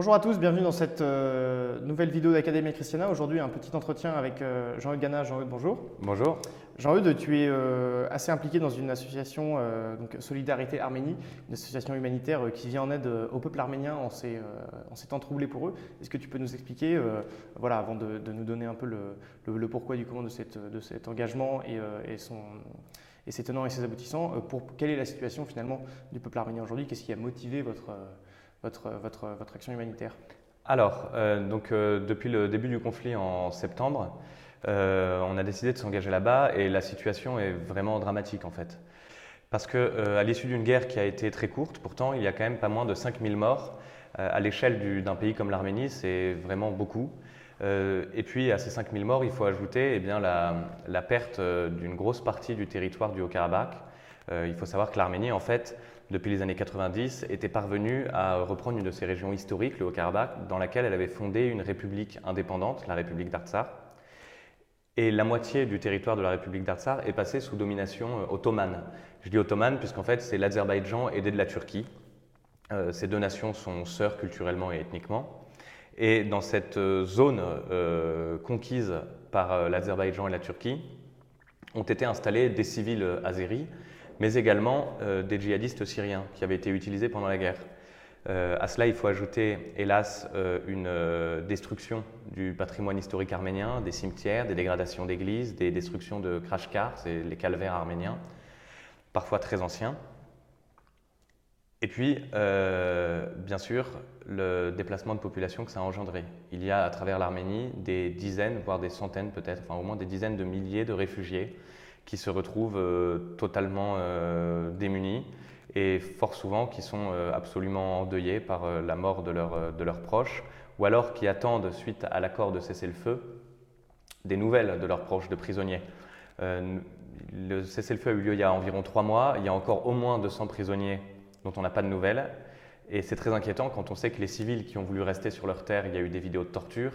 Bonjour à tous, bienvenue dans cette euh, nouvelle vidéo d'Académie Christiana. Aujourd'hui, un petit entretien avec euh, Jean-Eudes Gana. Jean-Eudes, bonjour. Bonjour. Jean-Eudes, tu es euh, assez impliqué dans une association, donc Solidarité Arménie, une association humanitaire qui vient en aide au peuple arménien en ces, en ces temps troublés pour eux. Est-ce que tu peux nous expliquer, voilà, avant de, de, nous donner un peu le, le, pourquoi du comment de, cette, de cet engagement et, et, son, et ses tenants et ses aboutissants, pour quelle est la situation finalement du peuple arménien aujourd'hui? Qu'est-ce qui a motivé votre votre, action humanitaire Alors, euh, donc, euh, depuis le début du conflit en septembre, euh, on a décidé de s'engager là-bas et la situation est vraiment dramatique en fait. Parce que à l'issue d'une guerre qui a été très courte, pourtant il y a quand même pas moins de 5000 morts. à l'échelle d'un pays comme l'Arménie, c'est vraiment beaucoup. et puis à ces 5000 morts, il faut ajouter eh bien, la perte d'une grosse partie du territoire du Haut-Karabakh. Il faut savoir que l'Arménie, en fait, depuis les années 90, était parvenue à reprendre une de ses régions historiques, le Haut-Karabakh, dans laquelle elle avait fondé une république indépendante, la République d'Artsar. Et la moitié du territoire de la République d'Artsar est passée sous domination euh, ottomane. Je dis ottomane puisqu'en fait c'est l'Azerbaïdjan aidé de la Turquie. Euh, ces deux nations sont sœurs culturellement et ethniquement. Et dans cette euh, zone conquise par l'Azerbaïdjan et la Turquie, ont été installés des civils azéris mais également euh, des djihadistes syriens qui avaient été utilisés pendant la guerre. Euh, à cela, il faut ajouter, hélas, euh, une destruction du patrimoine historique arménien, des cimetières, des dégradations d'églises, des destructions de krashkars, c'est les calvaires arméniens, parfois très anciens. Et puis, bien sûr, le déplacement de population que ça a engendré. Il y a à travers l'Arménie des dizaines, voire des centaines peut-être, enfin au moins des dizaines de milliers de réfugiés qui se retrouvent euh, totalement euh, démunis et fort souvent qui sont euh, absolument endeuillés par la mort de, de leurs proches ou alors qui attendent, suite à l'accord de cessez-le-feu, des nouvelles de leurs proches, de prisonniers. le cessez-le-feu a eu lieu il y a environ trois mois. Il y a encore au moins 200 prisonniers dont on n'a pas de nouvelles. Et c'est très inquiétant quand on sait que les civils qui ont voulu rester sur leur terre, il y a eu des vidéos de torture,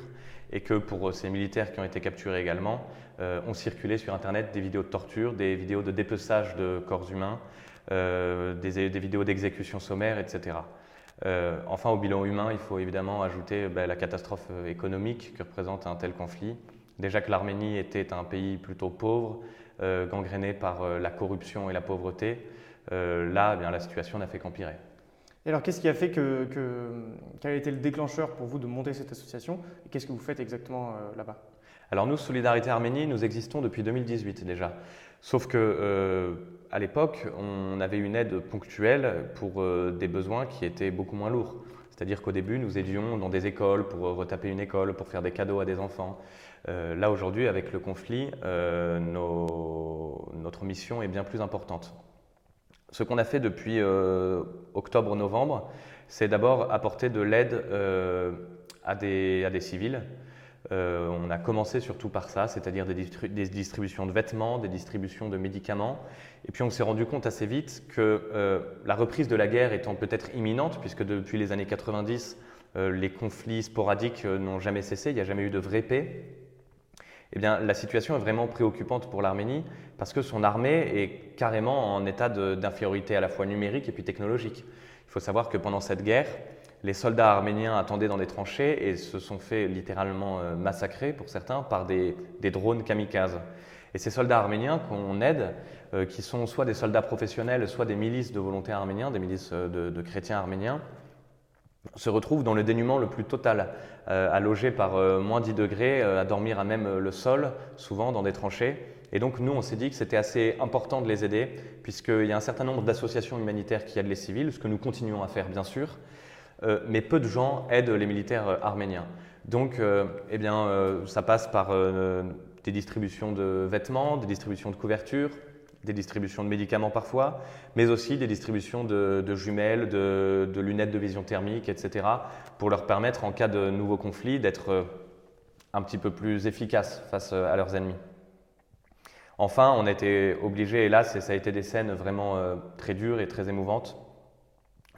et que pour ces militaires qui ont été capturés également, euh, ont circulé sur Internet des vidéos de torture, des vidéos de dépeçage de corps humains, euh, des, vidéos d'exécution sommaire, etc. Euh, enfin, au bilan humain, il faut évidemment ajouter ben, la catastrophe économique que représente un tel conflit. Déjà que l'Arménie était un pays plutôt pauvre, gangréné par la corruption et la pauvreté, là, eh bien, la situation n'a fait qu'empirer. Et alors, qu'est-ce qui a fait que, quel a été le déclencheur pour vous de monter cette association et qu'est-ce que vous faites exactement euh, là-bas? Alors nous, Solidarité Arménie, nous existons depuis 2018 déjà. Sauf que euh, l'époque, on avait une aide ponctuelle pour euh, des besoins qui étaient beaucoup moins lourds. C'est-à-dire qu'au début, nous aidions dans des écoles pour retaper une école, pour faire des cadeaux à des enfants. là, aujourd'hui, avec le conflit, notre mission est bien plus importante. Ce qu'on a fait depuis euh, octobre-novembre, c'est d'abord apporter de l'aide euh, à, des, civils. Euh, on a commencé surtout par ça, c'est-à-dire des, distributions de vêtements, des distributions de médicaments. Et puis on s'est rendu compte assez vite que la reprise de la guerre étant peut-être imminente, puisque depuis les années 90, les conflits sporadiques n'ont jamais cessé, il n'y a jamais eu de vraie paix. Eh bien, la situation est vraiment préoccupante pour l'Arménie parce que son armée est carrément en état d'infériorité à la fois numérique et puis technologique. Il faut savoir que pendant cette guerre, les soldats arméniens attendaient dans des tranchées et se sont fait littéralement euh, massacrer pour certains par des, drones kamikazes. Et ces soldats arméniens qu'on aide, euh, qui sont soit des soldats professionnels, soit des milices de volontaires arméniens, des milices euh, de chrétiens arméniens, se retrouve dans le dénuement le plus total, euh, à loger par euh, moins 10 degrés, euh, à dormir à même le sol, souvent dans des tranchées. Et donc nous, on s'est dit que c'était assez important de les aider, puisqu'il y a un certain nombre d'associations humanitaires qui aident les civils, ce que nous continuons à faire bien sûr, mais peu de gens aident les militaires arméniens. Donc eh bien, ça passe par des distributions de vêtements, des distributions de couvertures, des distributions de médicaments parfois, mais aussi des distributions de, jumelles, de, lunettes de vision thermique, etc., pour leur permettre, en cas de nouveau conflit, d'être euh, un petit peu plus efficaces face euh, à leurs ennemis. Enfin, on a été obligés, hélas, et ça a été des scènes vraiment euh, très dures et très émouvantes,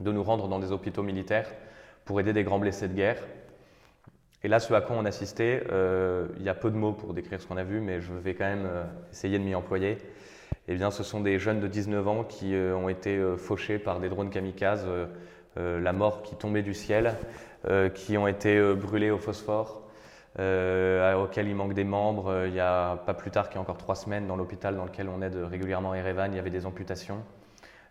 de nous rendre dans des hôpitaux militaires pour aider des grands blessés de guerre. Et là, ce à quoi on assistait, il y a peu de mots pour décrire ce qu'on a vu, mais je vais quand même essayer de m'y employer eh bien, ce sont des jeunes de 19 ans qui euh, ont été euh, fauchés par des drones kamikazes la mort qui tombait du ciel, qui ont été brûlés au phosphore, auxquels il manque des membres. Il n'y a pas plus tard qu'il y a encore trois semaines, dans l'hôpital dans lequel on aide régulièrement Erevan, il y avait des amputations.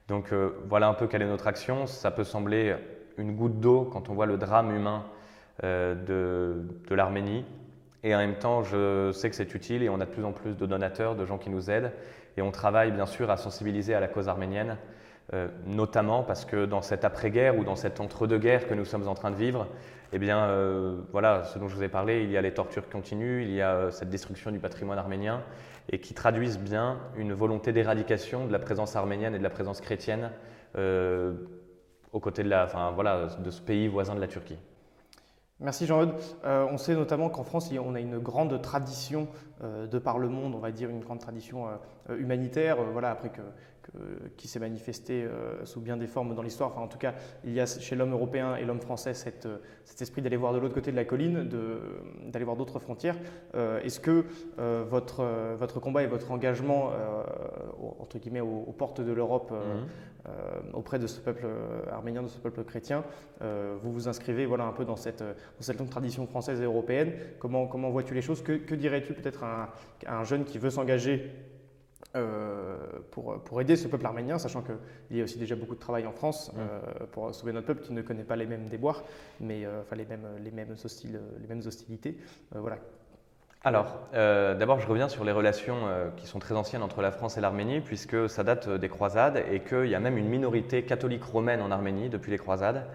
Donc voilà un peu quelle est notre action. Ça peut sembler une goutte d'eau quand on voit le drame humain de l'Arménie. Et en même temps, je sais que c'est utile et on a de plus en plus de donateurs, de gens qui nous aident. Et on travaille bien sûr à sensibiliser à la cause arménienne, euh, notamment parce que dans cette après-guerre ou dans cette entre-deux-guerres que nous sommes en train de vivre, eh bien, euh, voilà, ce dont je vous ai parlé, il y a les tortures continues, il y a euh, cette destruction du patrimoine arménien, et qui traduisent bien une volonté d'éradication de la présence arménienne et de la présence chrétienne aux côtés de ce pays voisin de la Turquie. Merci Jean-Eudes. Euh, on sait notamment qu'en France, on a une grande tradition euh, de par le monde, on va dire une grande tradition euh, humanitaire, voilà, après que, qui s'est manifestée sous bien des formes dans l'histoire. Enfin, en tout cas, il y a chez l'homme européen et l'homme français cet esprit d'aller voir de l'autre côté de la colline, d'aller voir d'autres frontières. Est-ce que votre, combat et votre engagement, entre guillemets, aux, portes de l'Europe, mmh. Euh, auprès de ce peuple euh, arménien, de ce peuple chrétien. Euh, vous vous inscrivez voilà, un peu dans cette, dans cette longue tradition française et européenne. Comment, comment vois-tu les choses? Que, dirais-tu peut-être à, un jeune qui veut s'engager pour, pour, aider ce peuple arménien, sachant qu'il y a aussi déjà beaucoup de travail en France pour sauver notre peuple qui ne connaît pas les mêmes déboires, mais enfin, les, mêmes, les, mêmes les mêmes hostilités. voilà. Alors, euh, d'abord, je reviens sur les relations euh, qui sont très anciennes entre la France et l'Arménie, puisque ça date euh, des croisades et qu'il y a même une minorité catholique romaine en Arménie depuis les croisades.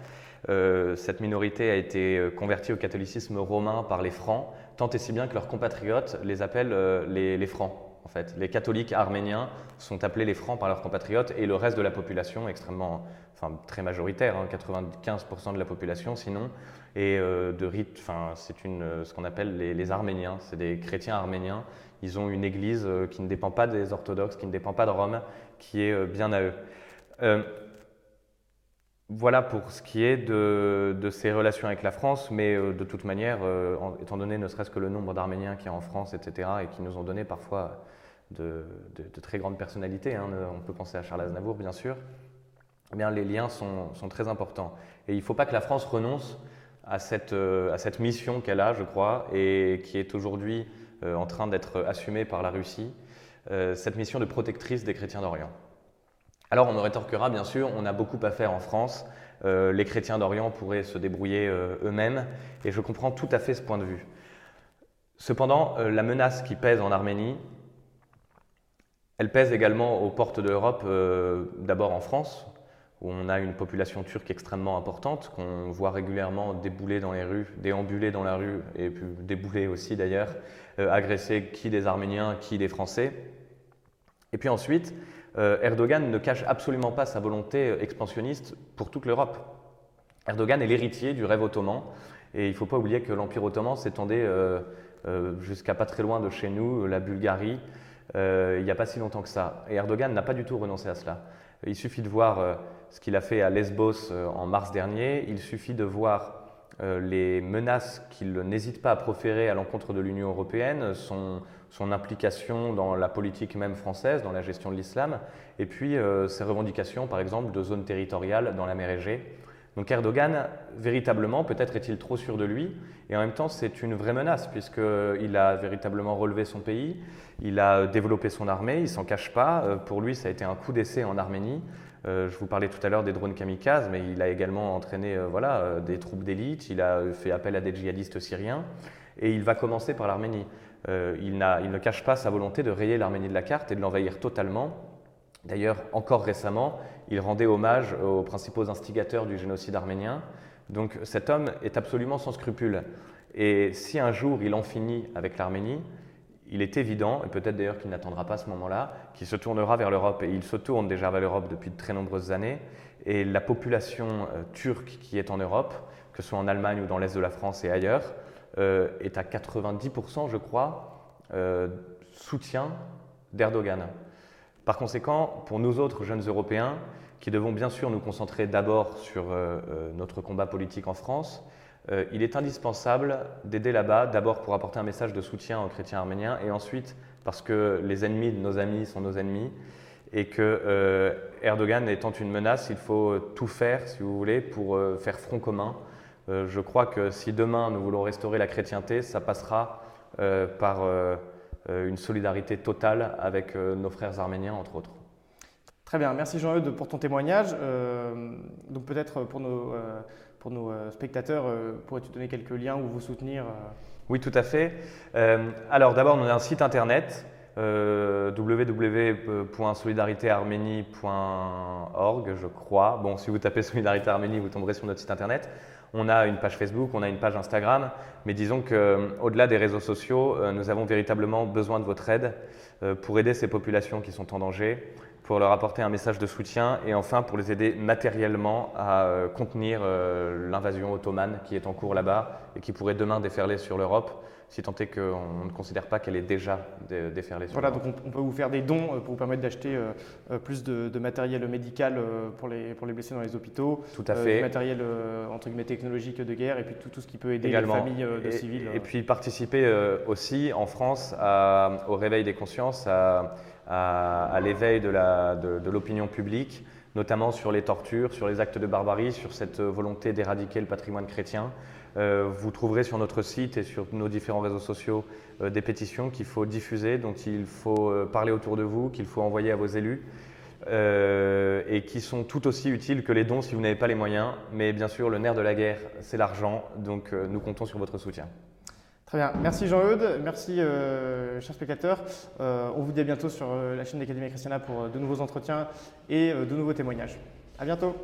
cette minorité a été convertie au catholicisme romain par les Francs, tant et si bien que leurs compatriotes les appellent les, Francs. En fait, les catholiques arméniens sont appelés les Francs par leurs compatriotes et le reste de la population, extrêmement, enfin très majoritaire, 95% hein, de la population sinon, et euh, de rite. Enfin, c'est euh, ce qu'on appelle les, Arméniens. C'est des chrétiens arméniens. Ils ont une église euh, qui ne dépend pas des orthodoxes, qui ne dépend pas de Rome, qui est bien à eux. Voilà pour ce qui est de, ces relations avec la France, mais de toute manière, étant donné ne serait-ce que le nombre d'Arméniens qu'il y a en France, etc., et qui nous ont donné parfois de, très grandes personnalités, hein, on peut penser à Charles Aznavour bien sûr, eh bien, les liens sont, très importants. Et il ne faut pas que la France renonce à cette, euh, à cette mission qu'elle a, je crois, et qui est aujourd'hui euh, en train d'être assumée par la Russie, euh, cette mission de protectrice des chrétiens d'Orient. Alors on me rétorquera, bien sûr, on a beaucoup à faire en France, les chrétiens d'Orient pourraient se débrouiller eux-mêmes, et je comprends tout à fait ce point de vue. Cependant, la menace qui pèse en Arménie, elle pèse également aux portes de l'Europe, d'abord en France, où on a une population turque extrêmement importante, qu'on voit régulièrement débouler dans les rues, déambuler dans la rue, et puis débouler aussi d'ailleurs, euh, agresser qui des Arméniens, qui des Français. Et puis ensuite, euh, Erdogan ne cache absolument pas sa volonté euh, expansionniste pour toute l'Europe. Erdogan est l'héritier du rêve ottoman, et il ne faut pas oublier que l'Empire ottoman s'étendait jusqu'à pas très loin de chez nous, la Bulgarie, il n'y a pas si longtemps que ça. Et Erdogan n'a pas du tout renoncé à cela. Il suffit de voir ce qu'il a fait à Lesbos euh, en mars dernier. Il suffit de voir euh, les menaces qu'il n'hésite pas à proférer à l'encontre de l'Union européenne, son, implication dans la politique même française, dans la gestion de l'islam, et puis euh, ses revendications, par exemple, de zones territoriales dans la mer Égée. Donc Erdogan, véritablement, peut-être est-il trop sûr de lui, et en même temps c'est une vraie menace, puisqu'il a véritablement relevé son pays, il a développé son armée, il s'en cache pas, pour lui ça a été un coup d'essai en Arménie, euh, je vous parlais tout à l'heure des drones kamikazes, mais il a également entraîné euh, voilà, euh, des troupes d'élite, il a fait appel à des djihadistes syriens, et il va commencer par l'Arménie. il, ne cache pas sa volonté de rayer l'Arménie de la carte et de l'envahir totalement. D'ailleurs, encore récemment, il rendait hommage aux principaux instigateurs du génocide arménien. Donc cet homme est absolument sans scrupules. Et si un jour il en finit avec l'Arménie, il est évident, et peut-être d'ailleurs qu'il n'attendra pas ce moment-là, qu'il se tournera vers l'Europe. Et il se tourne déjà vers l'Europe depuis de très nombreuses années. Et la population euh, turque qui est en Europe, que ce soit en Allemagne ou dans l'Est de la France et ailleurs, euh, est à 90%, je crois, euh, soutien d'Erdogan. Par conséquent, pour nous autres jeunes Européens, qui devons bien sûr nous concentrer d'abord sur notre combat politique en France, euh, il est indispensable d'aider là-bas, d'abord pour apporter un message de soutien aux chrétiens arméniens, et ensuite parce que les ennemis de nos amis sont nos ennemis, et que Erdogan étant une menace, il faut tout faire, si vous voulez, pour faire front commun. je crois que si demain nous voulons restaurer la chrétienté, ça passera par une solidarité totale avec nos frères arméniens, entre autres. Très bien, merci Jean-Eudes pour ton témoignage. donc peut-être pour nos pour nos euh, spectateurs, euh, pourrais-tu donner quelques liens ou vous soutenir euh? Oui, tout à fait. alors d'abord, on a un site internet www.solidaritéarménie.org, je crois. Bon, si vous tapez Solidarité Arménie, vous tomberez sur notre site internet. On a une page Facebook, on a une page Instagram, mais disons qu'au-delà des réseaux sociaux, nous avons véritablement besoin de votre aide pour aider ces populations qui sont en danger, pour leur apporter un message de soutien et enfin pour les aider matériellement à euh, contenir euh, l'invasion ottomane qui est en cours là-bas et qui pourrait demain déferler sur l'Europe, si tant est qu'on ne considère pas qu'elle est déjà déferlée sur Voilà, donc on, peut vous faire des dons euh, pour vous permettre d'acheter plus de, matériel médical pour les, pour les blessés dans les hôpitaux. Tout à fait. Du matériel entre guillemets technologique de guerre et puis tout, tout ce qui peut aider les familles de civils. Et puis participer aussi en France au réveil des consciences, à à, l'éveil de l'opinion publique, notamment sur les tortures, sur les actes de barbarie, sur cette volonté d'éradiquer le patrimoine chrétien. Euh, vous trouverez sur notre site et sur nos différents réseaux sociaux euh, des pétitions qu'il faut diffuser, dont il faut euh, parler autour de vous, qu'il faut envoyer à vos élus. et qui sont tout aussi utiles que les dons si vous n'avez pas les moyens. Mais bien sûr, le nerf de la guerre, c'est l'argent, donc nous comptons sur votre soutien. Très bien. Merci Jean-Eudes, merci euh, chers spectateurs. Euh, on vous dit à bientôt sur euh, la chaîne d'Académie Christiana pour de nouveaux entretiens et de nouveaux témoignages. À bientôt.